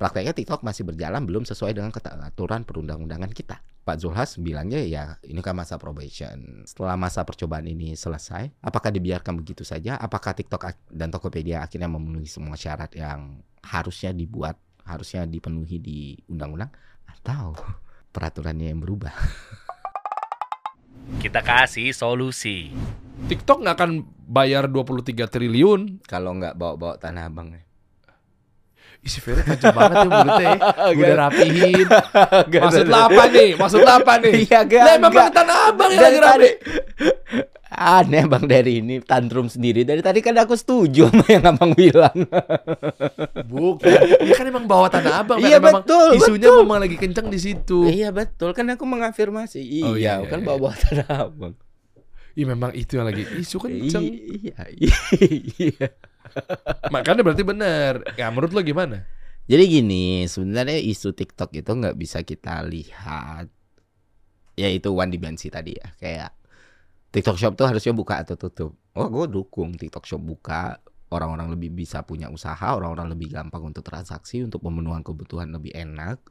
Prakteknya TikTok masih berjalan belum sesuai dengan aturan perundang-undangan kita. Pak Zulhas bilangnya ya ini kan masa probation. Setelah masa percobaan ini selesai, apakah dibiarkan begitu saja? Apakah TikTok dan Tokopedia akhirnya memenuhi semua syarat yang harusnya dibuat, harusnya dipenuhi di undang-undang? Atau peraturannya yang berubah? Kita kasih solusi. TikTok nggak akan bayar 23 triliun. Kalau nggak bawa-bawa tanah abang ya. Isi Ferry tajam banget ya mulutnya ya. Gue udah rapihin. Maksud lo apa nih? Maksud apa nih? Iya, gak, Lah, memang gak. tanah abang yang lagi tadi- Aneh bang dari ini tantrum sendiri Dari tadi kan aku setuju sama yang abang bilang Bukan. Iya kan emang bawa tanah abang. Iya, Memang betul, Isunya betul. memang lagi kencang di situ. Iya betul kan aku mengafirmasi Iya, Oh, iya, iya, kan iya. bawa-bawa tanah abang Iya memang itu yang lagi isu kencang. Iya iya Makanya berarti bener. Ya menurut lo gimana? Jadi gini, sebenarnya isu TikTok itu nggak bisa kita lihat, yaitu one dimensi tadi ya, kayak TikTok Shop tuh harusnya buka atau tutup. Oh, gue dukung TikTok Shop buka, orang-orang lebih bisa punya usaha, orang-orang lebih gampang untuk transaksi, untuk pemenuhan kebutuhan lebih enak,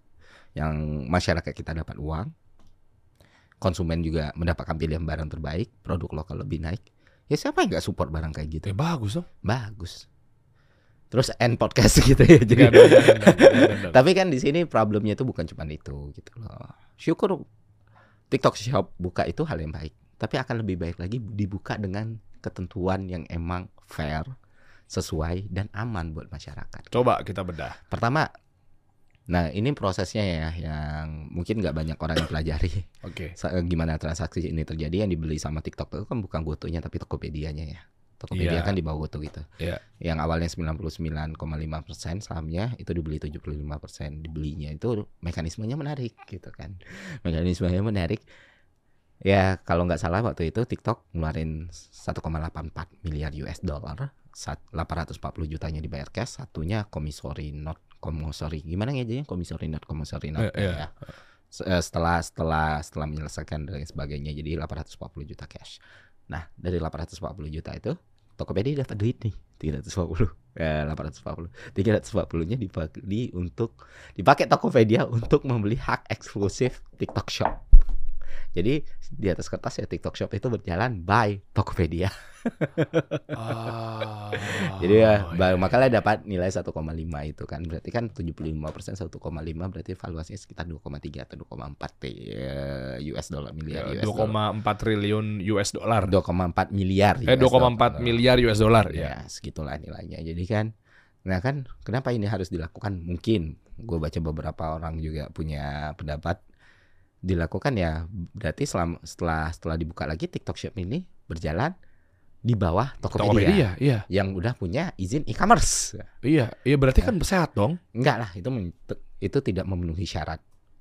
yang masyarakat kita dapat uang, konsumen juga mendapatkan pilihan barang terbaik, produk lokal lebih naik. Ya siapa yang nggak support barang kayak gitu? Ya bagus dong. Bagus. Terus end podcast gitu ya. Jadi nggak, nggak, nggak. tapi kan di sini problemnya itu bukan cuma itu gitu loh. Syukur TikTok Shop buka itu hal yang baik, tapi akan lebih baik lagi dibuka dengan ketentuan yang emang fair, sesuai dan aman buat masyarakat. Coba kita bedah. Pertama, nah ini prosesnya ya yang mungkin nggak banyak orang yang pelajari. Oke. Sa- Gimana transaksi ini terjadi yang dibeli sama TikTok itu kan bukan Gotonya tapi Tokopedia-nya ya. Tokopedia Iya. kan di bawah Goto gitu. Iya. Yang awalnya 99,5% sahamnya itu dibeli 75%. Dibelinya itu mekanismenya menarik gitu kan. Mekanismenya menarik. Ya kalau nggak salah waktu itu TikTok ngeluarin 1,84 miliar US dollar. Sat- 840 jutanya dibayar cash, satunya komisori not komisori. Gimana ngejanya komisori not komisori not Eh, iya. ya. Se- eh, Setelah setelah setelah menyelesaikan dan sebagainya jadi 840 juta cash. Nah, dari 840 juta itu Tokopedia dapat duit nih 340 eh 840 340 nya dipakai untuk dipakai Tokopedia untuk membeli hak eksklusif TikTok Shop jadi di atas kertas ya TikTok Shop itu berjalan by Tokopedia Ah, jadi ya oh, ba- iya. makanya dapat nilai 1,5 itu kan berarti kan 75% 1,5 berarti valuasinya sekitar 2,3 atau 2,4 eh, US dollar miliar US dollar 2,4 triliun US dollar. 2,4 miliar Eh US 2,4 dollar. miliar US dollar ya ya. segitulah nilainya jadi kan nah kan kenapa ini harus dilakukan mungkin gue baca beberapa orang juga punya pendapat dilakukan ya berarti selama setelah setelah dibuka lagi TikTok Shop ini berjalan di bawah Tokopedia, Tokopedia, iya. yang udah punya izin e-commerce Iya, iya berarti Ya. kan sehat dong. enggak lah itu itu tidak memenuhi syarat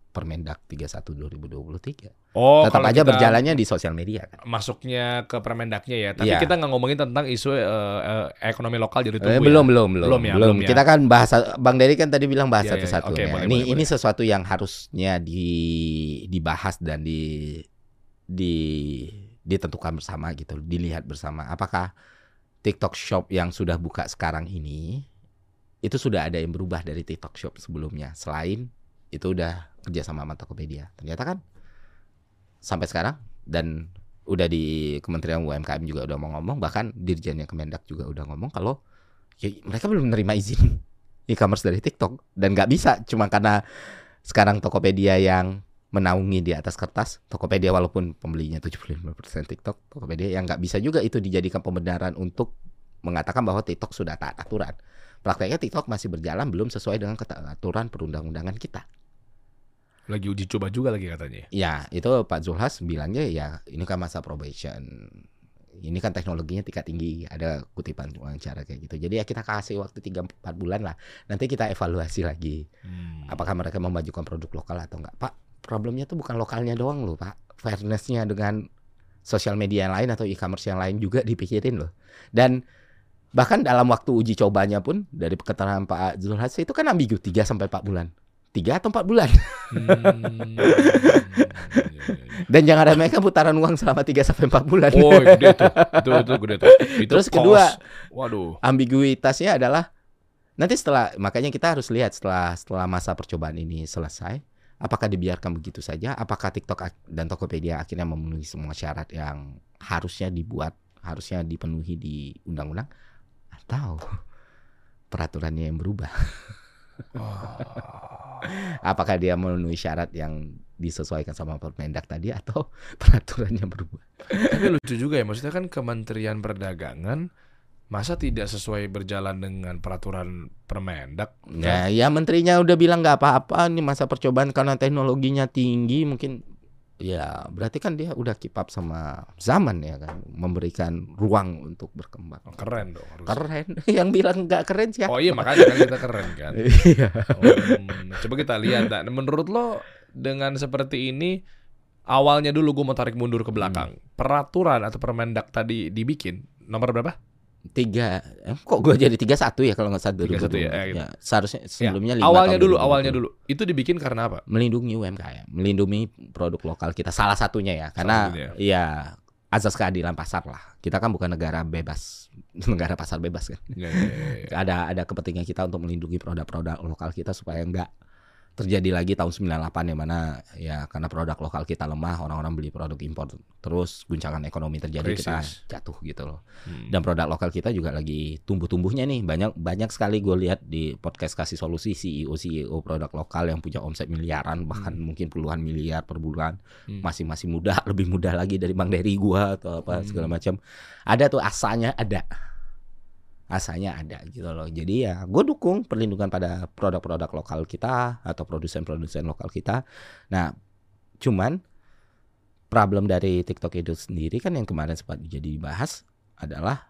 Permendak 31 2023 Oh, tetap aja berjalannya di sosial media kan masuknya ke Permendaknya ya. Tapi Iya. kita nggak ngomongin tentang isu eh, ekonomi lokal jadi Eh, tumbuh. belum, ya. belum, belum, Belum ya, belum. ya. Kita kan bahasa Bang Dery kan tadi bilang bahas Iya, iya, satu-satu. oke, ya. boleh, ini boleh, ini boleh. sesuatu yang harusnya di dibahas dan di di ditentukan bersama gitu, dilihat bersama. Apakah TikTok Shop yang sudah buka sekarang ini itu sudah ada yang berubah dari TikTok Shop sebelumnya selain itu udah kerja sama sama Tokopedia. Ternyata kan sampai sekarang dan udah di Kementerian UMKM juga udah mau ngomong bahkan dirjennya Kemendak juga udah ngomong kalau ya, mereka belum menerima izin e-commerce dari TikTok. Dan nggak bisa cuma karena sekarang Tokopedia yang menaungi di atas kertas Tokopedia walaupun pembelinya 75% TikTok Tokopedia yang nggak bisa juga itu dijadikan pembenaran untuk mengatakan bahwa TikTok sudah taat aturan. Prakteknya TikTok masih berjalan belum sesuai dengan aturan perundang-undangan kita Lagi uji coba juga lagi katanya. Ya, itu Pak Zulhas bilangnya ya ini kan masa probation. Ini kan teknologinya tingkat tinggi, ada kutipan wawancara kayak gitu. Jadi ya kita kasih waktu 3 4 bulan lah. Nanti kita evaluasi lagi Hmm. apakah mereka memajukan produk lokal atau enggak. Pak, problemnya tuh bukan lokalnya doang loh, Pak. Fairnessnya dengan sosial media yang lain atau e-commerce yang lain juga dipikirin loh. Dan bahkan dalam waktu uji cobanya pun dari keterangan Pak Zulhas itu kan ambigu 3 sampai 4 bulan. 3 atau 4 bulan. Hmm. Dan jangan ada mereka putaran uang selama 3 sampai 4 bulan. Oh, gede tuh. Itu itu gede tuh. Itu Terus cost. kedua, waduh. ambiguitasnya adalah Nanti setelah makanya kita harus lihat setelah setelah masa percobaan ini selesai, apakah dibiarkan begitu saja? Apakah TikTok dan Tokopedia akhirnya memenuhi semua syarat yang harusnya dibuat, harusnya dipenuhi di undang-undang atau peraturannya yang berubah? Apakah dia memenuhi syarat yang disesuaikan sama Permendak tadi atau peraturannya berubah? Tapi lucu juga ya, maksudnya kan Kementerian Perdagangan masa tidak sesuai berjalan dengan peraturan Permendak? Ya, ya menterinya udah bilang nggak apa-apa nih masa percobaan karena teknologinya tinggi mungkin ya berarti kan dia udah keep up sama zaman ya kan memberikan ruang untuk berkembang. Oh, keren dong. harusnya. Keren. Yang bilang nggak keren siapa? Oh iya makanya kan kita keren kan. Iya. Hmm, coba kita lihat. Nah, menurut lo dengan seperti ini awalnya dulu gue mau tarik mundur ke belakang. Peraturan atau Permendak tadi dibikin nomor berapa? Tiga, eh, kok gue jadi tiga satu ya kalau nggak satu 31 ya, eh, gitu. seharusnya sebelumnya Ya, awalnya dulu, 2020. awalnya dulu. Itu dibikin karena apa? melindungi UMKM, melindungi produk lokal kita. Salah satunya ya, karena satunya. ya azas keadilan pasar lah. Kita kan bukan negara bebas, negara pasar bebas kan. Ya, ya, ya, ya. Ada ada kepentingan kita untuk melindungi produk-produk lokal kita supaya enggak terjadi lagi tahun 98 ya mana ya karena produk lokal kita lemah orang-orang beli produk impor terus guncangan ekonomi terjadi kita Krisis. jatuh gitu loh Hmm. dan produk lokal kita juga lagi tumbuh-tumbuhnya nih banyak banyak sekali gue lihat di podcast kasih solusi CEO CEO produk lokal yang punya omset miliaran bahkan mungkin puluhan miliar per bulan Hmm. masih masih muda lebih mudah lagi dari Bang Dery gua atau apa Hmm. segala macam ada tuh asanya ada asanya ada gitu loh jadi ya gue dukung perlindungan pada produk-produk lokal kita atau produsen-produsen lokal kita nah cuman problem dari TikTok itu sendiri kan yang kemarin sempat jadi dibahas adalah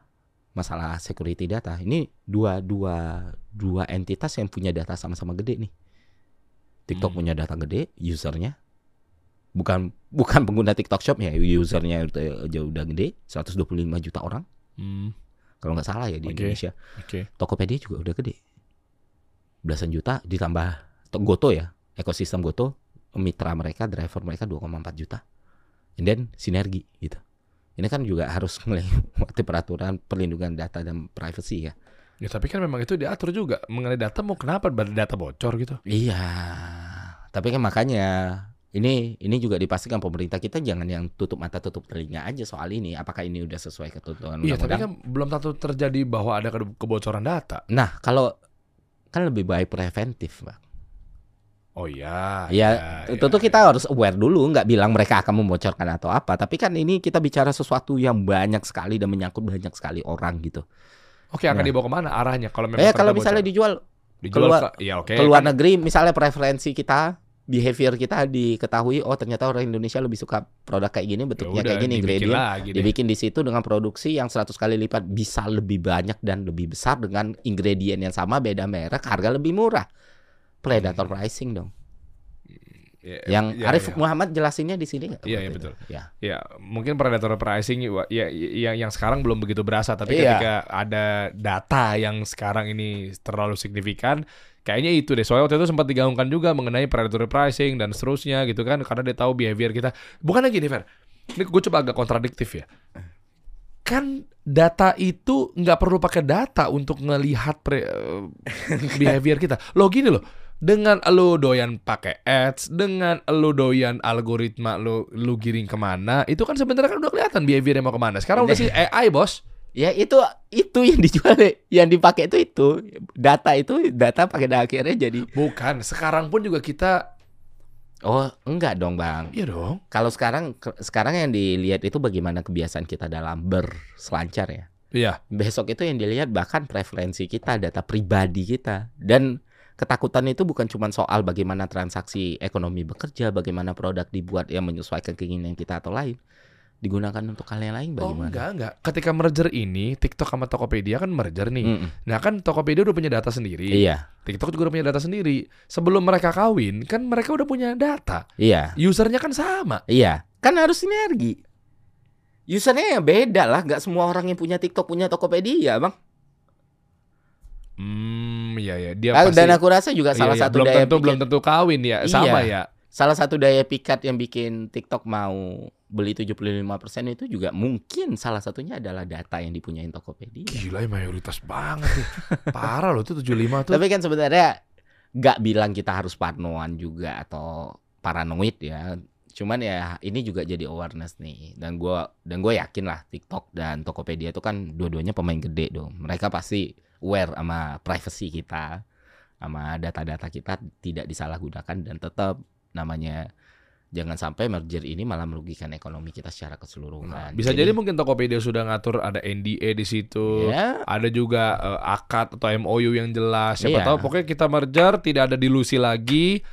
masalah security data. Ini dua dua dua entitas yang punya data sama-sama gede nih. TikTok Hmm. punya data gede, usernya bukan bukan pengguna TikTok Shop ya, usernya udah, udah udah gede, 125 juta orang Hmm, kalau nggak salah ya di Oke. Indonesia. Oke. Tokopedia juga udah gede. Belasan juta ditambah to- Goto ya, ekosistem Goto, mitra mereka, driver mereka 2,4 juta. And then sinergi gitu. Ini kan juga harus melewati peraturan perlindungan data dan privacy ya. Ya tapi kan memang itu diatur juga mengenai data mau kenapa data bocor gitu? Iya. Tapi kan makanya ini ini juga dipastikan pemerintah kita jangan yang tutup mata tutup telinga aja soal ini. Apakah ini udah sesuai ketentuan Iya tapi kan belum tentu terjadi bahwa ada ke- kebocoran data. Nah, kalau kan lebih baik preventif, Bang. Oh iya. Ya, iya, tentu iya. kita harus aware dulu, nggak bilang mereka akan membocorkan atau apa. Tapi kan ini kita bicara sesuatu yang banyak sekali dan menyangkut banyak sekali orang gitu. Oke akan Ya. dibawa ke mana arahnya kalau memang Eh kalau misalnya bocor? dijual dijual keluar- ke, ya oke. ke luar kan. negeri, misalnya preferensi kita, behavior kita diketahui, oh ternyata orang Indonesia lebih suka produk kayak gini, Ya bentuknya kayak gini, dibikin ingredient, lagi deh. dibikin di situ dengan produksi yang 100 kali lipat bisa lebih banyak dan lebih besar dengan ingredient yang sama, beda merek, harga lebih murah. Predator Hmm. pricing dong. Ya, Yang ya, Arif ya. Muhammad jelasinnya di sini nggak? Iya, iya, Waktu betul. Ya. Ya, mungkin predator pricing ya, ya yang yang sekarang belum begitu berasa, tapi Iya. ketika ada data yang sekarang ini terlalu signifikan, kayaknya itu deh. Soalnya waktu itu sempat digaungkan juga mengenai predator pricing dan seterusnya gitu kan, karena dia tahu behavior kita. Bukan lagi nih, Fer. Ini gue coba agak kontradiktif ya. Kan data itu nggak perlu pakai data untuk ngelihat pre- eh, behavior kita. Lo gini loh, dengan lo doyan pakai ads, dengan lo doyan algoritma lo lo giring ke mana, itu kan sebenarnya kan udah kelihatan behaviornya mau ke mana. Sekarang udah sih AI bos. Ya itu itu yang dijual yang dipakai itu itu data itu data pakai akhirnya jadi Bukan, sekarang pun juga kita, oh enggak dong bang iya dong. kalau sekarang sekarang yang dilihat itu bagaimana kebiasaan kita dalam berselancar ya Iya. besok itu yang dilihat bahkan preferensi kita data pribadi kita dan ketakutan itu bukan cuma soal bagaimana transaksi ekonomi bekerja bagaimana produk dibuat yang menyesuaikan keinginan kita atau lain digunakan untuk hal yang lain Oh bagaimana enggak enggak. Ketika merger ini, TikTok sama Tokopedia kan merger nih. Mm-mm. Nah kan Tokopedia udah punya data sendiri. iya TikTok juga udah punya data sendiri. Sebelum mereka kawin, kan mereka udah punya data. iya Usernya kan sama. Iya, kan harus sinergi. Usernya ya beda lah, nggak semua orang yang punya TikTok punya Tokopedia, bang. Hmm, iya ya. Dia pasti Dan aku rasa juga Iya, salah iya. satu belum daya tentu belum tentu kawin ya. Sama Iya. ya. salah satu daya pikat yang bikin TikTok mau beli 75% itu juga mungkin salah satunya adalah data yang dipunyain Tokopedia. Gila ya mayoritas banget nih. Parah loh itu 75 tuh. Tapi kan sebenarnya nggak bilang kita harus parnoan juga atau paranoid ya. Cuman ya ini juga jadi awareness nih. Dan gua dan gue yakin lah TikTok dan Tokopedia itu kan dua-duanya pemain gede dong. Mereka pasti aware sama privacy kita, sama data-data kita tidak disalahgunakan dan tetap namanya jangan sampai merger ini malah merugikan ekonomi kita secara keseluruhan. Nah, bisa jadi, mungkin Tokopedia sudah ngatur ada NDA di situ. ya, Ada juga eh, akad atau MOU yang jelas. Siapa Iya. tahu pokoknya kita merger tidak ada dilusi lagi,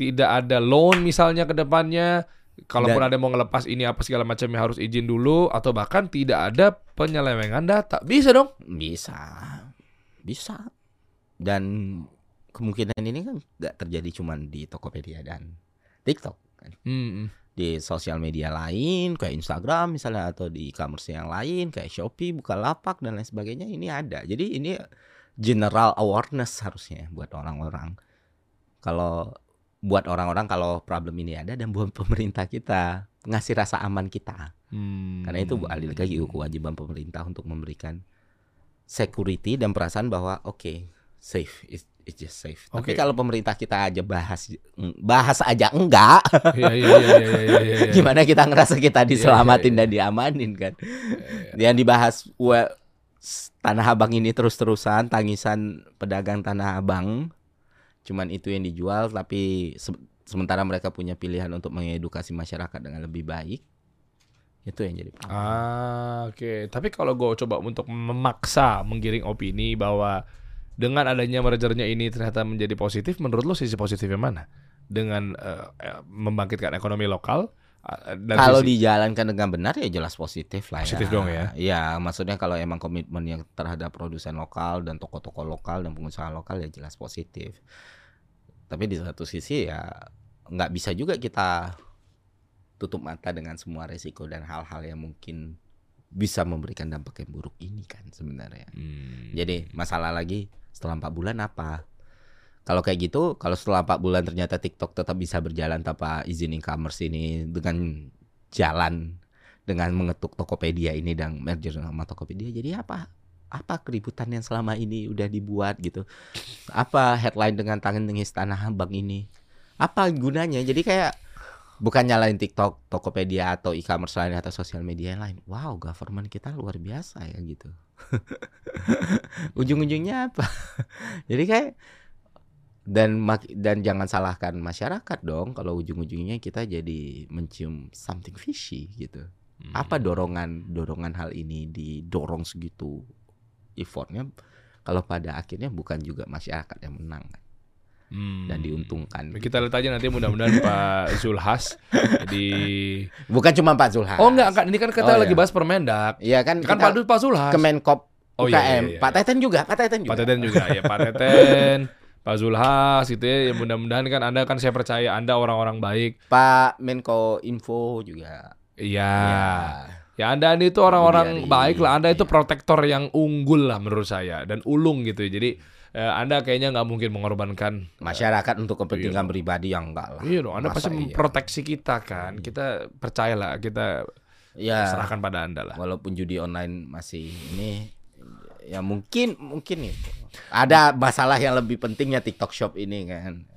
tidak ada loan misalnya ke depannya. Kalaupun ada yang mau ngelepas ini apa segala macamnya harus izin dulu atau bahkan tidak ada penyelewengan data. Bisa dong. bisa, bisa. Dan kemungkinan ini kan nggak terjadi cuma di Tokopedia dan TikTok. kan. Hmm. di sosial media lain kayak Instagram misalnya atau di e-commerce yang lain kayak Shopee, Bukalapak dan lain sebagainya ini ada. Jadi ini general awareness harusnya buat orang-orang. Kalau buat orang-orang kalau problem ini ada dan buat pemerintah kita ngasih rasa aman kita. Hmm. Karena itu balik lagi kewajiban pemerintah untuk memberikan security dan perasaan bahwa oke safe it's, it's just safe. Tapi Oke. kalau pemerintah kita aja bahas bahas aja enggak Iya iya iya gimana kita ngerasa kita diselamatin iya, iya. dan diamanin kan yang dibahas s- tanah abang ini terus-terusan tangisan pedagang tanah abang cuman itu yang dijual tapi se- sementara mereka punya pilihan untuk mengedukasi masyarakat dengan lebih baik itu yang jadi problem. Ah, oke. Tapi kalau gue coba untuk memaksa menggiring opini bahwa dengan adanya mergernya ini ternyata menjadi positif, menurut lo sisi positifnya mana? Dengan eh, membangkitkan ekonomi lokal dan kalau sisi- dijalankan dengan benar ya jelas positif lah Positif ya. dong ya. Iya, maksudnya kalau emang komitmen yang terhadap produsen lokal dan toko-toko lokal dan pengusaha lokal ya jelas positif. Tapi di satu sisi ya nggak bisa juga kita tutup mata dengan semua resiko dan hal-hal yang mungkin bisa memberikan dampak yang buruk ini kan sebenarnya. Hmm. Jadi masalah lagi setelah empat bulan apa? Kalau kayak gitu, kalau setelah empat bulan ternyata TikTok tetap bisa berjalan tanpa izin e-commerce ini dengan jalan dengan mengetuk Tokopedia ini dan merger sama Tokopedia, jadi apa? Apa keributan yang selama ini udah dibuat gitu? Apa headline dengan tangan nengis tanah abang ini? Apa gunanya? Jadi kayak bukan nyalain TikTok, Tokopedia atau e-commerce lain atau sosial media yang lain. Wow, government kita luar biasa ya gitu. Ujung-ujungnya apa? Jadi kayak dan dan jangan salahkan masyarakat dong kalau ujung-ujungnya kita jadi mencium something fishy gitu. Hmm. Apa dorongan dorongan hal ini didorong segitu effortnya kalau pada akhirnya bukan juga masyarakat yang menang kan, Hmm. dan diuntungkan. Kita lihat aja nanti mudah-mudahan Pak Zulhas di Bukan cuma Pak Zulhas. Oh enggak, enggak. Ini kan kita Oh, lagi iya. bahas Permendak. Iya kan Kan Pak Pak Zulhas. Kemenkop Oh, UKM. iya, iya, iya. Pak Teten juga, Pak Teten juga. Pak Teten juga ya Pak Teten Pak Zulhas gitu ya, ya mudah-mudahan kan Anda kan saya percaya Anda orang-orang baik Pak Menko Info juga. Iya Ya. Ya Anda ini itu orang-orang baik lah Anda itu Iya. protektor yang unggul lah menurut saya Dan ulung gitu Jadi eh, Anda kayaknya nggak mungkin mengorbankan Masyarakat untuk kepentingan pribadi yang enggak lah. Iya dong Anda Masa pasti iya? memproteksi kita kan Kita percayalah Kita Ya. serahkan pada Anda lah Walaupun judi online masih ini ya mungkin mungkin itu. Ada masalah yang lebih pentingnya TikTok Shop ini kan.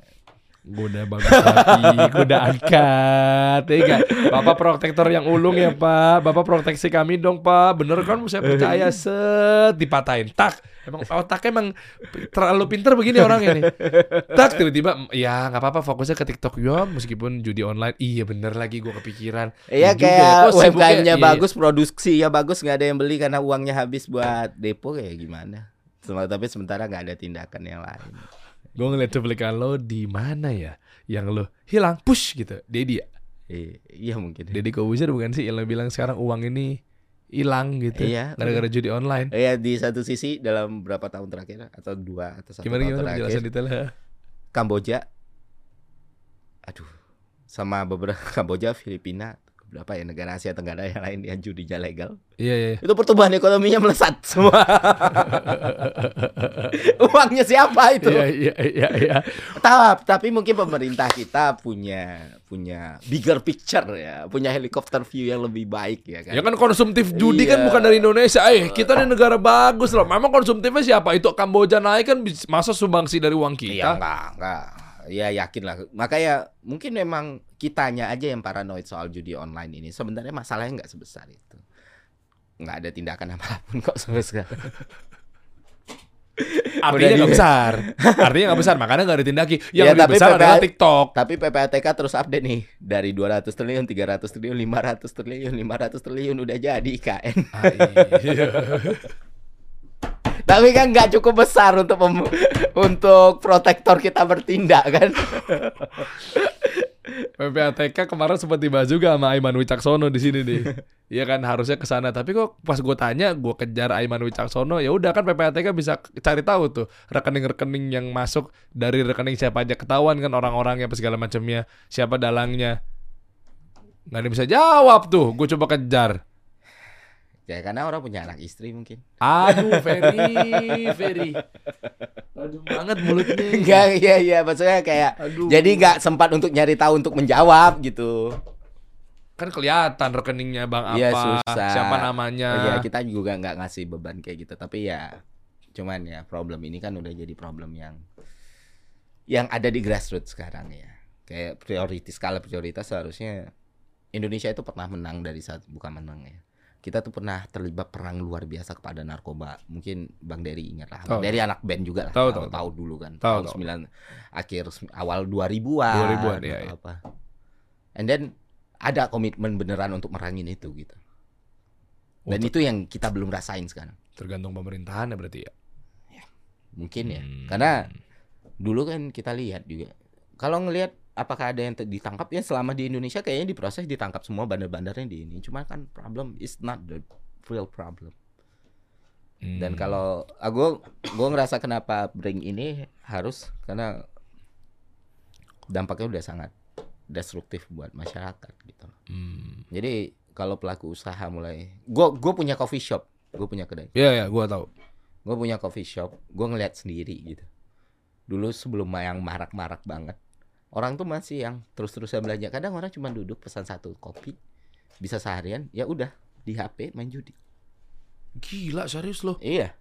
Gue udah bagus hati, gue udah angkat, ya? Bapak protektor yang ulung ya Pak, Bapak proteksi kami dong Pak, bener kan? Saya percaya set dipatahin, tak, emang otaknya emang terlalu pinter begini orangnya nih, tak tiba-tiba, ya nggak apa-apa fokusnya ke TikTok ya, meskipun judi online, iya bener lagi gue kepikiran, Iya juga ya. kayak sibuknya- UMKM-nya iya. bagus, produksi ya bagus, nggak ada yang beli karena uangnya habis buat depo kayak gimana. Tapi sementara nggak ada tindakan yang lain. Gue ngeliat cuplikan lo di mana ya, yang lo hilang, push gitu, Dedi ya, I- Iya mungkin. Deddy Kobuzer bukan sih yang lo bilang sekarang uang ini hilang gitu, Iya, gara-gara judi online. Iya di satu sisi dalam berapa tahun terakhir atau dua atau satu Gimana tahun gimana terakhir penjelasan detailnya? Kamboja, aduh, sama beberapa Kamboja, Filipina berapa ya negara Asia Tenggara yang lain yang judinya legal. Iya iya. Itu pertumbuhan ekonominya melesat semua. Uangnya siapa itu? Iya iya iya iya. Tapi, tapi mungkin pemerintah kita punya punya bigger picture ya, punya helikopter view yang lebih baik ya kan. Ya kan konsumtif judi kan Iya. bukan dari Indonesia. Eh, kita ini negara bagus loh. Memang konsumtifnya siapa? Itu Kamboja naik kan masa sumbangsi dari uang Iya kita. enggak, enggak. Ya yakin lah. Makanya mungkin memang kitanya aja yang paranoid soal judi online ini. Sebenarnya masalahnya nggak sebesar itu. Nggak ada tindakan apa pun kok sampai sekarang. Artinya nggak besar. Artinya nggak besar, makanya nggak ditindaki. Yang Ya, lebih tapi besar PPA adalah TikTok. Tapi PPATK terus update nih dari 200 triliun, 300 triliun, 500 triliun, 500 triliun udah jadi IKN. Ah, iya. Tapi kan nggak cukup besar untuk untuk protektor kita bertindak kan. PPATK kemarin sempat dibahas juga sama Aiman Wicaksono di sini nih. Iya kan harusnya ke sana, tapi kok pas gue tanya, gue kejar Aiman Wicaksono, ya udah kan PPATK bisa cari tahu tuh rekening-rekening yang masuk dari rekening siapa aja ketahuan kan orang-orangnya apa segala macamnya, siapa dalangnya. Nggak ada bisa jawab tuh, gue coba kejar. Ya karena orang punya anak istri mungkin. Aduh, Ferry, Ferry. Aduh banget mulutnya. Enggak, iya iya maksudnya kayak Aduh. jadi nggak sempat untuk nyari tahu untuk menjawab gitu. Kan kelihatan rekeningnya Bang apa, Iya, susah. siapa namanya. Iya, kita juga nggak ngasih beban kayak gitu, tapi ya cuman ya problem ini kan udah jadi problem yang yang ada di grassroots sekarang ya. Kayak prioritas skala prioritas seharusnya Indonesia itu pernah menang dari saat bukan menang ya. Kita tuh pernah terlibat perang luar biasa kepada narkoba. Mungkin Bang Dery ingat lah. Bang. Dery anak band juga lah. Tahu, tahu, tahu, dulu kan. Tahu, tahun tahu. 9 akhir awal 2000-an. 2000-an, iya, atau iya. apa. And then ada komitmen beneran untuk merangin itu gitu. Dan Oh, itu yang kita belum rasain sekarang. tergantung pemerintahan ya berarti ya. Mungkin ya. Hmm. Karena dulu kan kita lihat juga. Kalau ngelihat apakah ada yang ditangkap ya selama di Indonesia kayaknya diproses ditangkap semua bandar-bandarnya di ini. Cuma kan problem is not the real problem. Dan Hmm. kalau aku gue ngerasa kenapa bring ini harus karena dampaknya udah sangat destruktif buat masyarakat gitu. Hmm. Jadi kalau pelaku usaha mulai, gue gue punya coffee shop, gue punya kedai. Iya ya, gua tahu. gue punya coffee shop gue ngeliat sendiri gitu dulu sebelum yang marak-marak banget orang tuh masih yang terus-terusan belanja kadang orang cuma duduk pesan satu kopi bisa seharian ya udah di HP main judi Gila serius loh. iya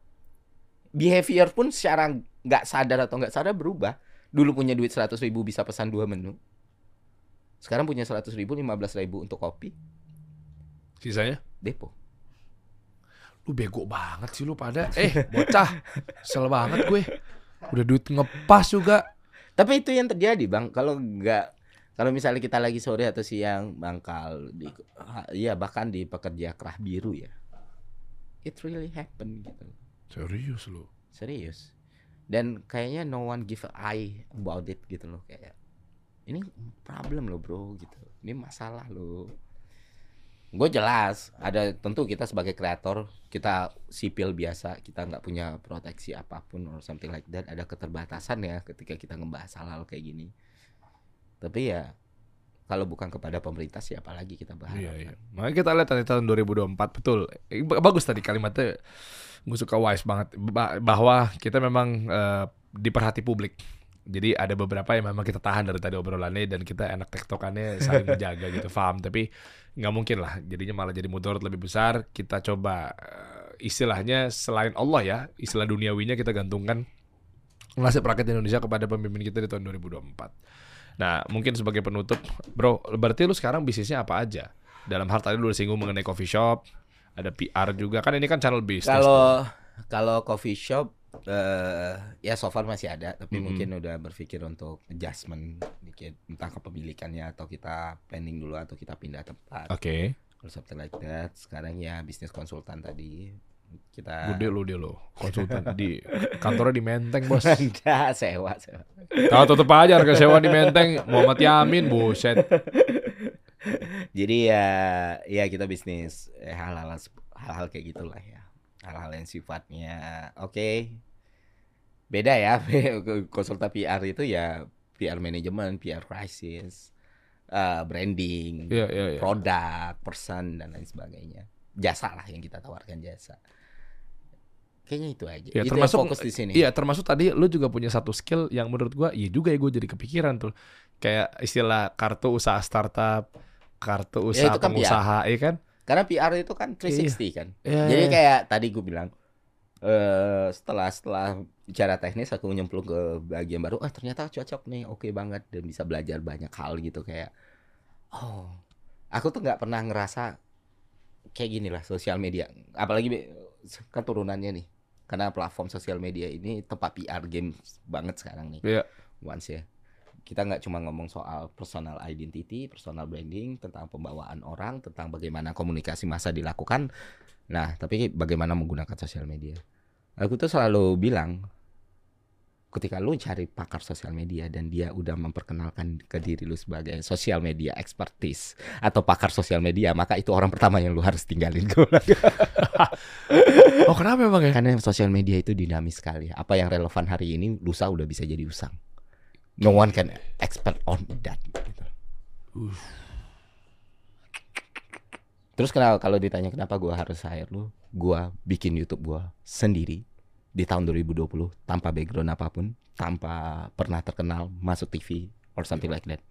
behavior pun secara nggak sadar atau nggak sadar berubah dulu punya duit 100 ribu bisa pesan dua menu sekarang punya 100 ribu 15 ribu untuk kopi Sisanya? depo Lu bego banget sih lu pada. Eh, bocah. Kesel banget gue. Udah duit ngepas juga. Tapi itu yang terjadi bang. Kalau nggak, kalau misalnya kita lagi sore atau siang mangkal, di, iya bahkan di pekerja kerah biru ya, it really happen gitu, Serius lu. serius. Dan kayaknya no one give a eye about it gitu loh kayak. Ini problem loh bro gitu. Ini masalah loh. Gue jelas ada tentu kita sebagai kreator kita sipil biasa kita nggak punya proteksi apa pun or something like that ada keterbatasan ya ketika kita ngebahas hal-hal kayak gini tapi ya kalau bukan kepada pemerintah siapa lagi kita bahas Iya, iya. Makanya kita lihat tadi tahun 2024 betul. Eh, ba- Bagus tadi kalimatnya. Gue suka wise banget Ba- bahwa kita memang eh, diperhati publik. Jadi ada beberapa yang memang kita tahan dari tadi obrolannya dan kita enak tektokannya saling menjaga gitu, paham. Tapi nggak mungkin lah. Jadinya malah jadi mudarat lebih besar. Kita coba eh, istilahnya selain Allah ya, istilah duniawinya kita gantungkan nasib rakyat Indonesia kepada pemimpin kita di tahun 2024. Nah, mungkin sebagai penutup, bro, berarti lu sekarang bisnisnya apa aja? Dalam hal tadi lu udah singgung mengenai coffee shop, ada PR juga, kan ini kan channel bisnis. kalau kalau coffee shop eh ya so far masih ada tapi Mhm. mungkin udah berpikir untuk adjustment dikit entah kepemilikannya atau kita planning dulu atau kita pindah tempat Oke, or something like that sekarang ya bisnis konsultan tadi kita gede lu dia lo, konsultan di kantornya di Menteng bos. Enggak, sewa, sewa. Tahu tutup aja harga sewa di Menteng, Muhammad Yamin, buset. Jadi ya ya kita bisnis eh, hal-hal hal-hal kayak gitulah ya. Hal-hal yang sifatnya oke. Beda ya konsultan PR itu ya PR manajemen, PR crisis. eh, branding, Iya, iya, iya. produk, person dan lain sebagainya. Jasa lah yang kita tawarkan jasa. Kayaknya itu aja. Ya, itu termasuk- yang fokus di sini. Iya, termasuk tadi lu juga punya satu skill yang menurut gua iya juga ya gue jadi kepikiran tuh. Kayak istilah kartu usaha startup, kartu Ya, usaha itu kan pengusaha, ya kan? Karena PR itu kan 360 kan. Iya, Jadi iya. kayak tadi gue bilang eh setelah setelah bicara teknis aku nyemplung ke bagian baru, ah ternyata cocok nih, oke banget dan bisa belajar banyak hal gitu kayak oh, aku tuh nggak pernah ngerasa kayak gini lah sosial media. Apalagi kan turunannya nih. Karena platform sosial media ini tempat PR game banget sekarang nih. Iya. Once ya. Kita nggak cuma ngomong soal personal identity, personal branding, tentang pembawaan orang, tentang bagaimana komunikasi massa dilakukan. Nah, tapi bagaimana menggunakan sosial media. Aku tuh selalu bilang, ketika lu cari pakar sosial media dan dia udah memperkenalkan ke diri lu sebagai sosial media expertise atau pakar sosial media, maka itu orang pertama yang lu harus tinggalin. Oh, kenapa emang ya? Karena sosial media itu dinamis sekali. Apa yang relevan hari ini, lusa udah bisa jadi usang. No one can expert on that. Gitu. Terus kenapa kalau ditanya kenapa gua harus hire lu, gua bikin YouTube gua sendiri di tahun 2020 tanpa background apa pun, tanpa pernah terkenal masuk TV or something like that.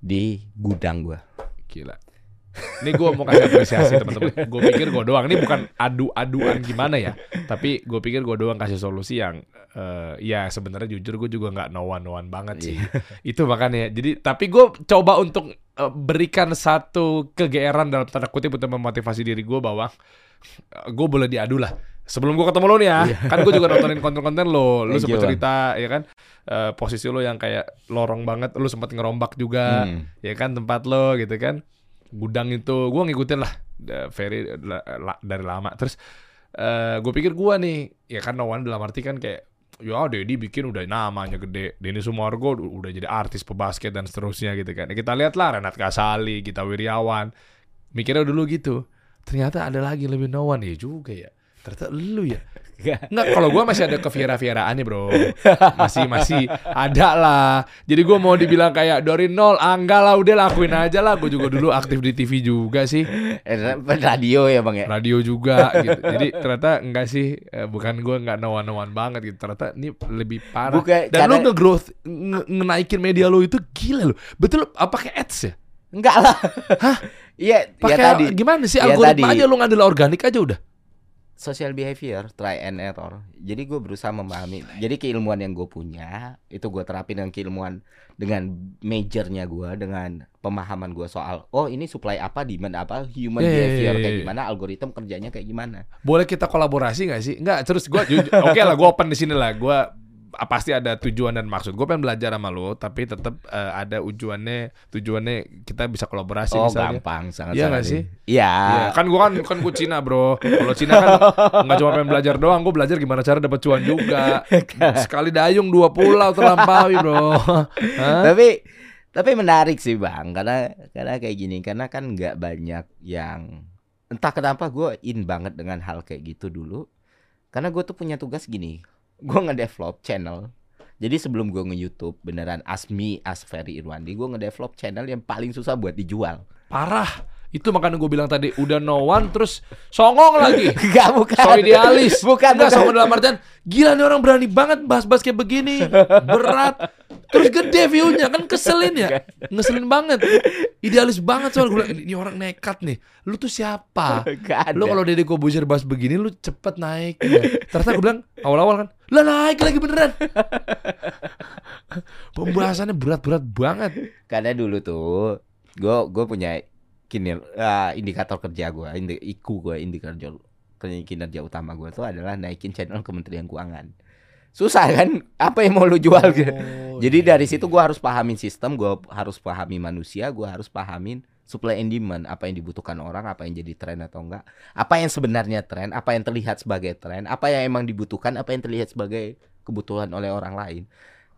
Di gudang gua. Gila. Ini gue mau kasih apresiasi teman-teman. Gue pikir gue doang. Ini bukan adu-aduan gimana ya. Tapi gue pikir gue doang kasih solusi yang eh, ya sebenarnya jujur gue juga nggak no one no one banget sih. Itu makanya. Jadi tapi gue coba untuk eh, berikan satu kegeeran dalam tanda kutip untuk memotivasi diri gue bahwa gue boleh diadu lah. Sebelum gue ketemu lo nih ya, kan gue juga nontonin konten-konten lo, lo Bang. cerita ya kan, eh, posisi lo yang kayak lorong banget, lo sempet ngerombak juga, Hmm. ya kan tempat lo gitu kan gudang itu gue ngikutin lah la- dari lama. Terus eh gue pikir gue nih ya kan one dalam arti kan kayak ya Dedi bikin udah namanya gede Denny Sumargo udah jadi artis pebasket dan seterusnya gitu kan. Ya, kita lihat lah Renat Kasali Gita Wirjawan mikirnya dulu gitu. Ternyata ada lagi lebih no one. Ya juga ya ternyata lu ya Enggak, kalau gua masih ada ke Viera-Vieraan nih bro Masih, masih ada lah Jadi gua mau dibilang kayak dari nol ah, enggak lah, udah lakuin aja lah Gue juga dulu aktif di TV juga sih Eh, Radio ya bang ya. Radio juga gitu Jadi ternyata enggak sih eh, Bukan gua enggak no-one-no-one banget gitu Ternyata ini lebih parah Bukan, Dan lu karena- nge-growth, nge- ngenaikin media lu itu gila lu Betul, apa pakai ads ya? Enggak lah. Iya, ya Pakai tadi. gimana sih? Ya Algoritma tadi. aja lu ngadil organik aja udah social behavior, try and error. Jadi gue berusaha memahami. Jadi keilmuan yang gue punya itu gue terapin dengan keilmuan dengan majornya gue, dengan pemahaman gue soal oh ini supply apa, demand apa, human Ya, ya, behavior ya, kayak ya. gimana, algoritma kerjanya kayak gimana. Boleh kita kolaborasi gak sih? Enggak, terus gue oke lah, gue open di sini lah. Gue pasti ada tujuan dan maksud. Gue pengen belajar sama lo, tapi tetap eh, ada tujuannya. Tujuannya kita bisa kolaborasi oh misalnya. gampang, sangat Iya nggak sih? Iya. Iya, kan gue kan kan gue Cina bro. Kalau Cina kan nggak cuma pengen belajar doang, gue belajar gimana cara dapat cuan juga. Sekali dayung dua pulau terlampaui bro. Tapi tapi menarik sih bang, karena karena kayak gini, karena kan nggak banyak yang entah kenapa gue in banget dengan hal kayak gitu dulu. Karena gue tuh punya tugas gini, gue ngedevelop channel. Jadi sebelum gue nge-youtube beneran as me as Ferry Irwandi, gue ngedevelop channel yang paling susah buat dijual. Parah. Itu makanya gue bilang tadi udah no one terus songong lagi. Gak bukan. So idealis. Bukan, Enggak bukan. songong dalam artian gila nih orang berani banget bahas-bahas kayak begini. Berat. Terus gede view-nya kan keselin ya. Ngeselin banget. Idealis banget soal gue bilang ini orang nekat nih. Lu tuh siapa? Gak. Lu kalau Deddy Kobuzier bahas begini lu cepet naik. Ternyata gue bilang awal-awal kan, lah naik lagi beneran. Pembahasannya berat-berat banget. Karena dulu tuh gue gue punya kinil ah, indikator kerja gue, indi, IKU gue, indikator kinerja utama gue tuh adalah naikin channel Kementerian Keuangan. Susah kan? Apa yang mau lu jual gitu? Oh, Jadi iya, dari iya. situ gue harus pahamin sistem, gue harus pahami manusia, gue harus pahamin supply and demand, apa yang dibutuhkan orang, apa yang jadi tren atau enggak, apa yang sebenarnya tren, apa yang terlihat sebagai tren, apa yang emang dibutuhkan, apa yang terlihat sebagai kebutuhan oleh orang lain.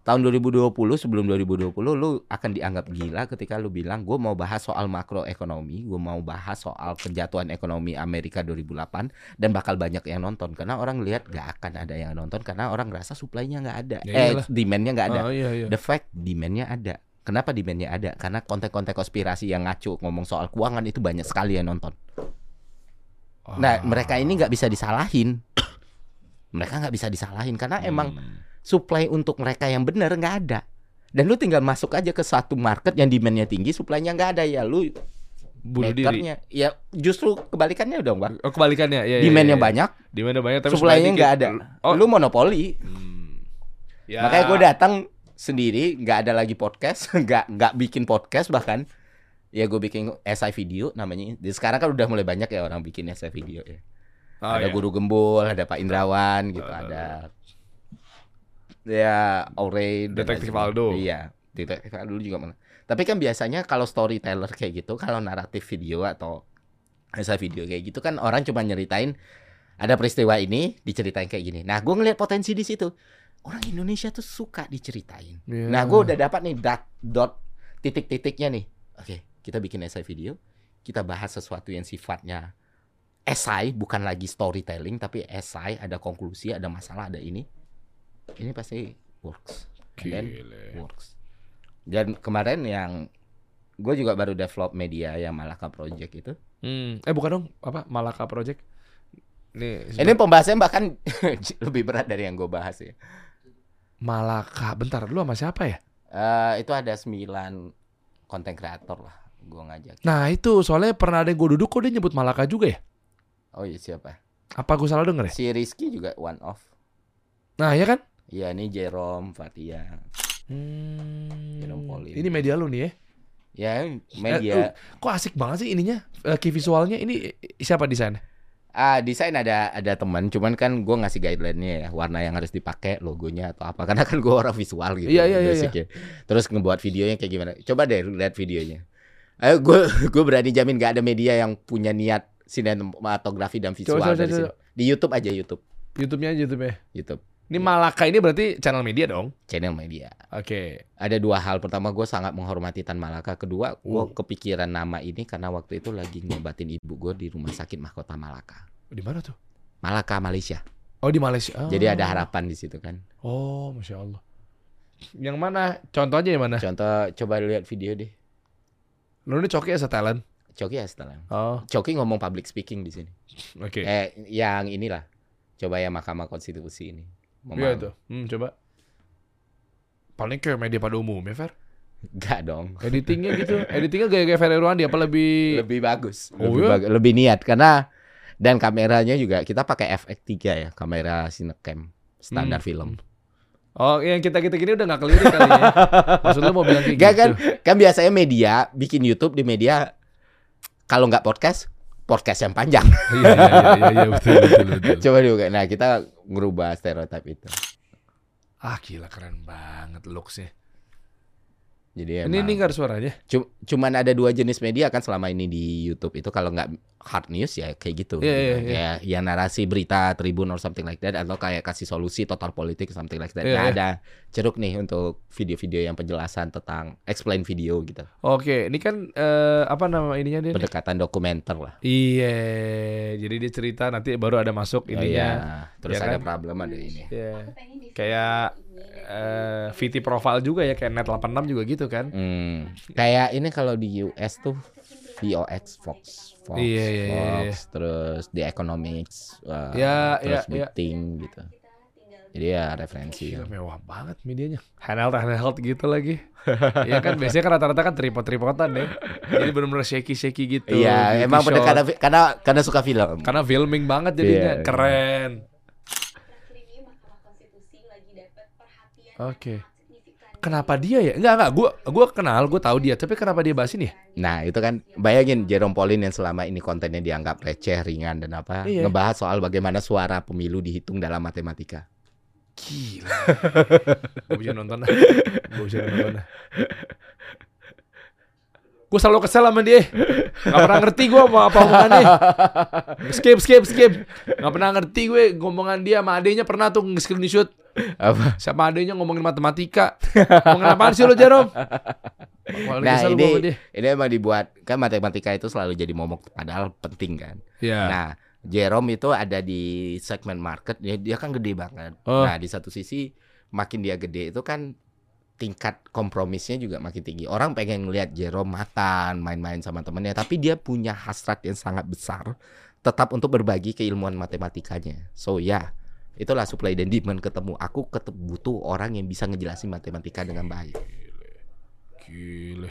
Tahun 2020 sebelum 2020 lu akan dianggap gila ketika lu bilang gue mau bahas soal makroekonomi, gue mau bahas soal penjatuhan ekonomi Amerika 2008 dan bakal banyak yang nonton karena orang lihat gak akan ada yang nonton karena orang ngerasa supply-nya nggak ada, Ya eh demand-nya nggak ada. Oh, iya, iya. The fact demand-nya ada. Kenapa demandnya ada? Karena konten-konten konspirasi yang ngaco ngomong soal keuangan itu banyak sekali yang nonton. Nah, Ah. mereka ini nggak bisa disalahin. mereka nggak bisa disalahin karena emang Hmm. Supply untuk mereka yang benar nggak ada. Dan lu tinggal masuk aja ke satu market yang demandnya tinggi, supply-nya nggak ada ya lu bunuh diri. Ya justru kebalikannya dong, Bang. Oh, kebalikannya ya. Demandnya ya, ya. banyak, Demandnya banyak tapi supply-nya supply nggak ada. Oh, Lu monopoli. Hmm. Ya. Makanya gue datang sendiri, nggak ada lagi podcast, nggak nggak bikin podcast bahkan. Ya gue bikin SI video namanya. Sekarang kan udah mulai banyak ya orang bikin SI video ya. Oh, ada ya. Guru Gembul, ada Pak Indrawan gitu, Betul, ada ya Aure dan Detektif. Aldo. Iya, Detektif Aldo juga mana. Tapi kan biasanya kalau storyteller kayak gitu, kalau naratif video atau SI video kayak gitu kan orang cuma nyeritain ada peristiwa ini diceritain kayak gini. Nah, gue ngeliat potensi di situ. Orang Indonesia tuh suka diceritain. Ya. Nah, gue udah dapat nih dot, dot titik-titiknya nih. Oke, kita bikin essay video. Kita bahas sesuatu yang sifatnya essay, bukan lagi storytelling, tapi essay, ada konklusi, ada masalah, ada ini. Ini pasti works. And then Gile. works. Dan kemarin yang gue juga baru develop media yang Malaka Project itu. Hmm. Eh bukan dong, apa Malaka Project? Nih, Ini pembahasannya bahkan lebih berat dari yang gue bahas ya. Malaka. Bentar, lu sama siapa ya? Eh, itu ada sembilan konten kreator lah gue ngajak. Nah itu soalnya pernah ada yang gue duduk kok dia nyebut Malaka juga ya? Oh iya siapa? Apa gue salah denger ya? Si Rizky juga one off. Nah ya kan? Iya ini Jerome, Fatia. Hmm, Jerome Pauline. ini media lu nih ya? Ya Eh, media. Kok asik banget sih ininya? Eh, key visualnya ini eh, siapa desainnya? Ah desain ada ada teman, cuman kan gue ngasih guideline-nya ya, warna yang harus dipakai, logonya atau apa. Karena kan gue orang visual gitu. Iya, iya, iya, basicnya. Terus ngebuat videonya kayak gimana? Coba deh lihat videonya. Ayo gue gue berani jamin gak ada media yang punya niat sinematografi dan visual Coba, coba, dari coba, sini. Di YouTube aja YouTube, YouTube-nya YouTube ya. YouTube Ini Malaka ini berarti channel media dong? channel media. Oke. Ada dua hal. Pertama gue sangat menghormati Tan Malaka. Kedua gue Oh. kepikiran nama ini karena waktu itu lagi ngobatin ibu gue di rumah sakit Mahkota Malaka. Di mana tuh? Malaka Malaysia. Oh di Malaysia. Oh. Jadi ada harapan di situ kan. Oh, masya Allah. Yang mana? Contoh aja yang mana? Contoh coba lihat video deh. Lu ini coki as talent. Coki ya setelah. Oh, Coki ngomong public speaking di sini. oke. Eh yang inilah. Coba ya Mahkamah Konstitusi ini. Iya tuh. Hmm, coba. Paling kayak media pada umum ya, Fer? Enggak dong. Editingnya gitu. Editingnya gaya-gaya Ferry Ruandi apa lebih... Lebih bagus. Oh, Lebih, iya? bag- lebih niat karena dan kameranya juga kita pakai FX3 ya, kamera Cinecam standar Hmm. film. Oh, yang kita-kita gini udah gak keliru kali ya. Maksud lu mau bilang kayak Enggak gitu? kan? Kan biasanya media bikin YouTube di media kalau nggak podcast, podcast yang panjang. Iya, iya, iya, betul, betul, betul. Coba juga. Nah, kita ngerubah stereotip itu. Ah, gila keren banget looks-nya. Jadi Ini emang- ini nggak ada suaranya? Cu- cuman ada dua jenis media kan selama ini di YouTube itu kalau nggak hard news ya kayak gitu. Iya, iya, gitu. Ya, ya narasi berita Tribun or something like that atau kayak kasih solusi total politik something like that. Iya, Nah, iya. ada ceruk nih untuk video-video yang penjelasan tentang explain video gitu. Oke, ini kan eh, apa nama ininya dia? Pendekatan dokumenter lah. Iya, jadi dia cerita nanti baru ada masuk Oh, ininya. iya. Terus Ya ada kan? problem ada ini. Iya. Kayak eh VT profile juga ya kayak Net 86 juga gitu kan. Hmm, kayak ini kalau di US tuh VOX Fox, Fox, Iya, iya, iya, Fox, terus The Economics, uh, Ya, terus ya, Big ya. Thing gitu. Jadi ya referensi. Gila, mewah banget medianya. Handheld handheld gitu lagi. Iya kan biasanya kan rata-rata kan tripod tripodan ya. Jadi benar-benar shaky shaky gitu. Iya, emang pendekatan karena karena suka film. karena filming banget jadinya Iya. keren. Terakhir ini Mahkamah Konstitusi lagi dapat perhatian Oke. signifikan. Kenapa dia ya? Enggak enggak, gua gua kenal, gua tahu dia, tapi kenapa dia bahas ini ya? Nah, itu kan bayangin Jerome Pauline yang selama ini kontennya dianggap receh, ringan dan apa, Iya. ngebahas soal bagaimana suara pemilu dihitung dalam matematika. Gila. Gue bisa nonton dah. Gue bisa nonton dah. Gue selalu kesel sama dia. Gak pernah ngerti gue mau apa omongannya. Skip, skip, skip. Gak pernah ngerti gue ngomongan dia sama adenya pernah tuh nge-screenshot. Apa? Sama adenya ngomongin matematika. Ngomongin apaan sih lo, Jerome? Paling Nah, ini ini emang dibuat kan matematika itu selalu jadi momok padahal penting kan. Iya. Nah, Jerome itu ada di segmen market dia, dia kan gede banget. Oh. Nah, di satu sisi makin dia gede itu kan tingkat kompromisnya juga makin tinggi. Orang pengen ngelihat Jerome makan, main-main sama temennya, tapi dia punya hasrat yang sangat besar tetap untuk berbagi keilmuan matematikanya. So ya, itulah supply dan demand ketemu. Aku ketemu butuh orang yang bisa ngejelasin matematika dengan baik. Gile.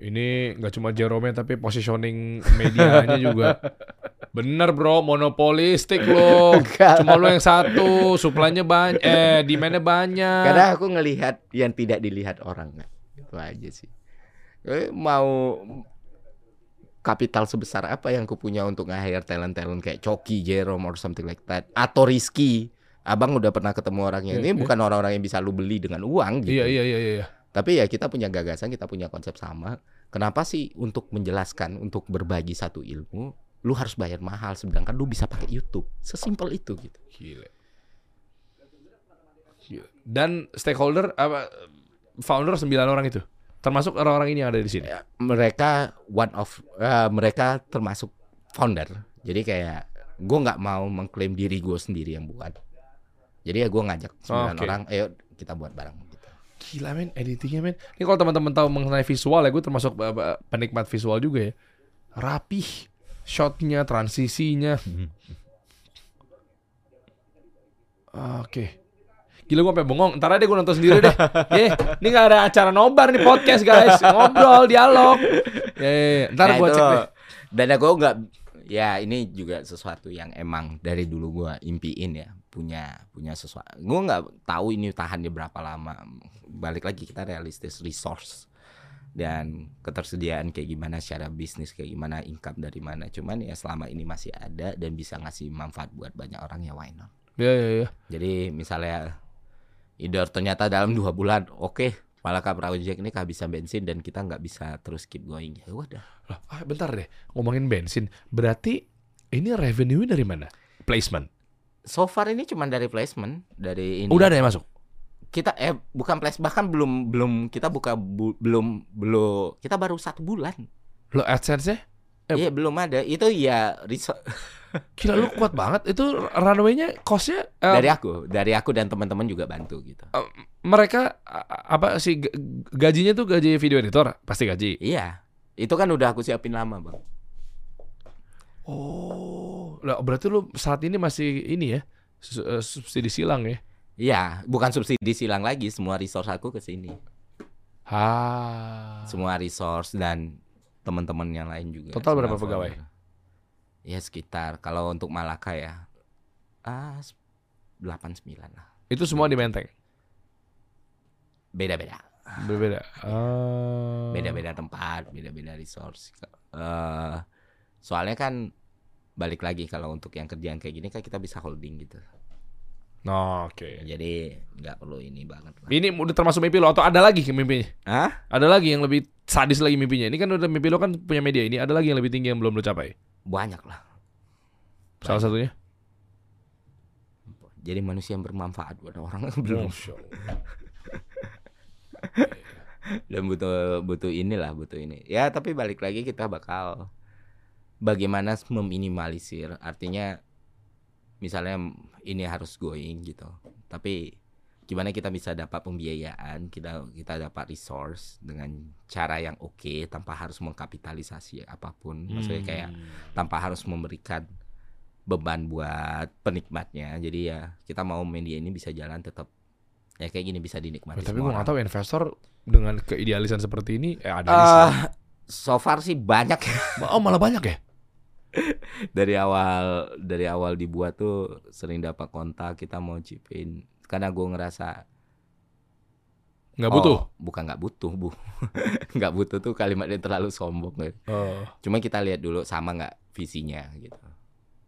Ini nggak cuma Jerome tapi positioning medianya juga bener bro monopolistik lo cuma lo yang satu suplainya banyak eh demandnya banyak Karena aku ngelihat yang tidak dilihat orang. Itu aja sih. Eh, mau kapital sebesar apa yang aku punya untuk nge-hire talent-talent kayak Coki, Jerome or something like that atau Rizky. Abang udah pernah ketemu orangnya. Ini iya. bukan orang-orang yang bisa lu beli dengan uang gitu. iya iya iya iya Tapi ya kita punya gagasan, kita punya konsep sama. Kenapa sih untuk menjelaskan, untuk berbagi satu ilmu, lu harus bayar mahal sedangkan lu bisa pakai YouTube. Sesimpel itu gitu. Gile. Dan stakeholder apa founder 9 orang itu. Termasuk orang-orang ini yang ada di sini. Ya, mereka one of eh, mereka termasuk founder. Jadi kayak gue nggak mau mengklaim diri gue sendiri yang buat. Jadi ya gue ngajak sembilan Oke. orang, ayo kita buat bareng. Gitu. Gila men, editingnya men. Ini kalau teman-teman tahu mengenai visual ya, gue termasuk uh, uh, penikmat visual juga ya. Rapih, shotnya, transisinya. Oke. Gila gue sampai bengong. Ntar aja gue nonton sendiri deh. Eh, ini gak ada acara nobar nih podcast guys. Ngobrol, dialog. Eh, ntar Nah, gue cek deh. Dan aku nggak, ya ini juga sesuatu yang emang dari dulu gue impiin ya punya punya sesuatu. Gue nggak tahu ini tahannya berapa lama. Balik lagi kita realistis resource dan ketersediaan kayak gimana secara bisnis kayak gimana income dari mana. Cuman ya selama ini masih ada dan bisa ngasih manfaat buat banyak orang ya why not. Ya, ya, ya. Jadi misalnya either ternyata dalam dua bulan oke Malaka Project ini kehabisan bensin dan kita nggak bisa terus keep going ya udah Lah, ah, bentar deh. Ngomongin bensin. Berarti ini revenue dari mana? Placement. so far ini cuma dari placement dari ini Udah ada yang masuk? kita eh bukan place bahkan belum belum kita buka bu- belum belum kita baru satu bulan Lo AdSense-nya? Eh, iya belum ada itu ya Gila lu kuat banget. Itu runway-nya cost-nya eh, dari aku dari aku dan teman-teman juga bantu gitu mereka a- apa sih gajinya tuh gaji video editor pasti gaji. iya itu kan udah aku siapin lama bang Oh, lah berarti lu saat ini masih ini ya eh, subsidi silang ya? iya bukan subsidi silang lagi semua resource aku ke sini Ah. semua resource dan teman-teman yang lain juga. Total berapa pegawai? Ya sekitar kalau untuk Malaka ya ah 8 9 lah. Itu semua di Menteng. Beda-beda. Berbeda. Ah. Beda-beda tempat, beda-beda resource. Eh soalnya kan balik lagi kalau untuk yang kerjaan kayak gini kan kita bisa holding gitu. Nah, Oke. Jadi nggak perlu ini banget lah. Ini udah termasuk mimpi lo atau ada lagi ke mimpinya? Hah? Ada lagi yang lebih sadis lagi mimpinya. Ini kan udah mimpi lo kan punya media ini. Ada lagi yang lebih tinggi yang belum lo capai. Banyak lah. Salah satunya? Jadi manusia yang bermanfaat buat orang belum. Dan butuh butuh inilah butuh ini ya tapi balik lagi kita bakal bagaimana meminimalisir artinya misalnya ini harus going gitu tapi gimana kita bisa dapat pembiayaan kita kita dapat resource dengan cara yang oke tanpa harus mengkapitalisasi apa pun maksudnya kayak tanpa harus memberikan beban buat penikmatnya jadi ya kita mau media ini bisa jalan tetap ya kayak gini bisa dinikmati Tapi semua gue orang. gak tahu investor dengan keidealisan seperti ini eh ada sini. so far sih banyak ya. Oh malah banyak ya? dari awal dari awal dibuat tuh sering dapat kontak kita mau chipin karena gue ngerasa Nggak oh, butuh? bukan nggak butuh bu nggak butuh tuh kalimatnya terlalu sombong kan. Oh. cuma kita lihat dulu sama nggak visinya gitu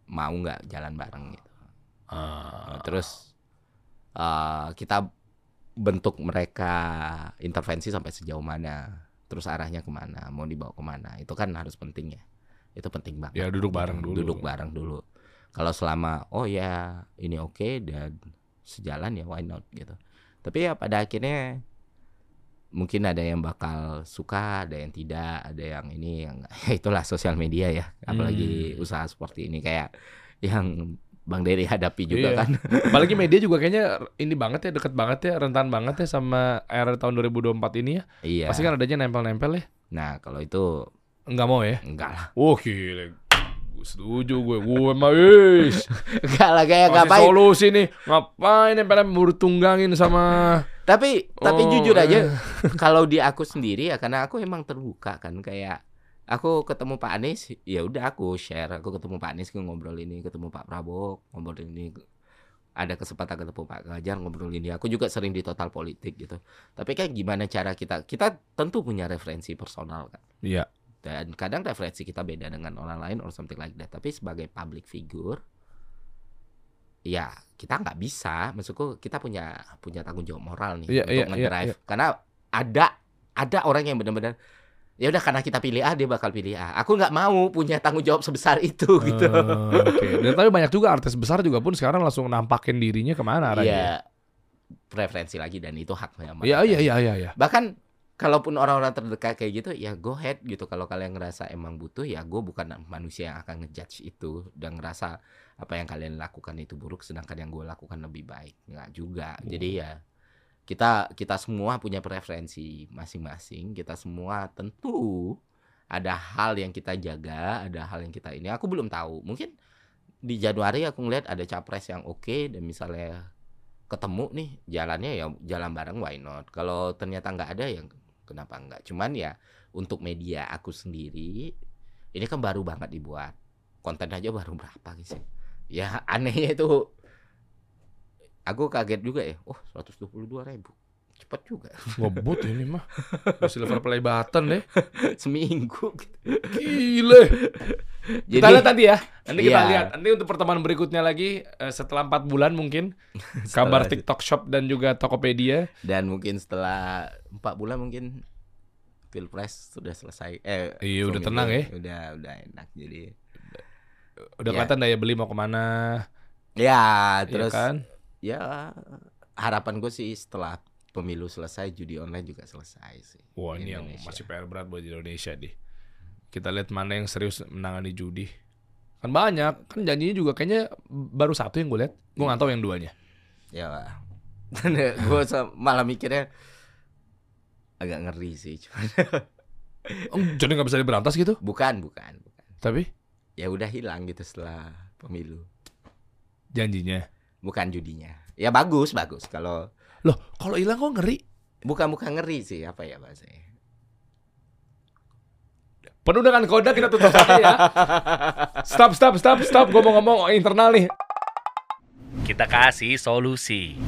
mau nggak jalan bareng gitu Ah. terus eh, kita bentuk mereka intervensi sampai sejauh mana terus arahnya ke mana mau dibawa ke mana itu kan harus penting ya itu penting banget Ya duduk bareng dulu. duduk bareng dulu kalau selama oh ya ini oke dan sejalan ya why not gitu tapi ya pada akhirnya mungkin ada yang bakal suka ada yang tidak ada yang ini yang itulah sosial media ya apalagi Hmm. usaha seperti ini kayak yang Bang Dery hadapi juga Iya. kan. Apalagi media juga kayaknya ini banget ya, deket banget ya, rentan banget ya sama era tahun 2024 ini ya. iya. Pasti kan adanya nempel-nempel ya. Nah, kalau itu Enggak mau ya? enggak lah. Wah gila. Setuju gue. Gue mah is. Enggak lah kayak ngapain. solusi nih. Ngapain nempel buru tunggangin sama Tapi tapi Oh, jujur aja eh. kalau di aku sendiri ya karena aku emang terbuka kan kayak aku ketemu Pak Anies ya udah aku share aku ketemu Pak Anies ngobrol ini ketemu Pak Prabowo ngobrol ini ada kesempatan ketemu Pak Ganjar ngobrol ini aku juga sering di total politik gitu tapi kayak gimana cara kita kita tentu punya referensi personal kan Iya. Dan kadang referensi kita beda dengan orang lain or something like that tapi sebagai public figure ya kita nggak bisa maksudku kita punya punya tanggung jawab moral nih Iya, untuk iya, iya, ngedrive karena ada ada orang yang benar-benar ya udah karena kita pilih A dia bakal pilih A aku nggak mau punya tanggung jawab sebesar itu gitu Eh, Oke. Dan tapi banyak juga artis besar juga pun sekarang langsung nampakin dirinya ke mana arahnya. Iya preferensi lagi dan itu haknya Iya iya iya iya. iya. bahkan kalaupun orang-orang terdekat kayak gitu ya go ahead gitu. Kalau kalian ngerasa emang butuh ya gue bukan manusia yang akan ngejudge itu dan ngerasa apa yang kalian lakukan itu buruk sedangkan yang gue lakukan lebih baik. Nggak juga. Jadi ya kita kita semua punya preferensi masing-masing. Kita semua tentu ada hal yang kita jaga ada hal yang kita ini. Aku belum tahu. Mungkin di Januari aku ngeliat ada capres yang oke dan misalnya ketemu nih jalannya ya jalan bareng why not? Kalau ternyata nggak ada ya kenapa nggak cuman ya untuk media aku sendiri ini kan baru banget dibuat. Konten aja baru berapa gitu ya anehnya itu aku kaget juga ya. Oh 122 ribu cepet juga Ngebut ini mah. Udah Silver play button deh. seminggu gitu. Gile. Kita lihat nanti ya. Nanti kita Iya. lihat. Nanti untuk pertemuan berikutnya lagi eh, setelah empat bulan mungkin kabar TikTok Shop dan juga Tokopedia. dan mungkin setelah empat bulan mungkin pilpres sudah selesai eh Iya, udah tenang ya. udah udah enak jadi Udah Iya. kelihatan daya beli mau ke mana. ya Terus terus kan? ya harapan gue sih setelah pemilu selesai judi online juga selesai sih Wah ini yang masih PR berat buat Indonesia deh. Kita lihat mana yang serius menangani judi. Kan banyak, kan janjinya juga kayaknya baru satu yang gue lihat. Gue nggak tahu yang duanya. ya gue malah mikirnya agak ngeri sih cuman Oh, jadi nggak bisa diberantas gitu? bukan bukan bukan Tapi ya udah hilang gitu setelah pemilu janjinya. bukan judinya ya bagus bagus kalau Loh, kalau hilang kok ngeri? bukan bukan ngeri sih apa ya bahasanya Penuh dengan kode kita tutup saja ya. Stop, stop, stop, stop. Gue mau ngomong internal nih. Kita kasih solusi.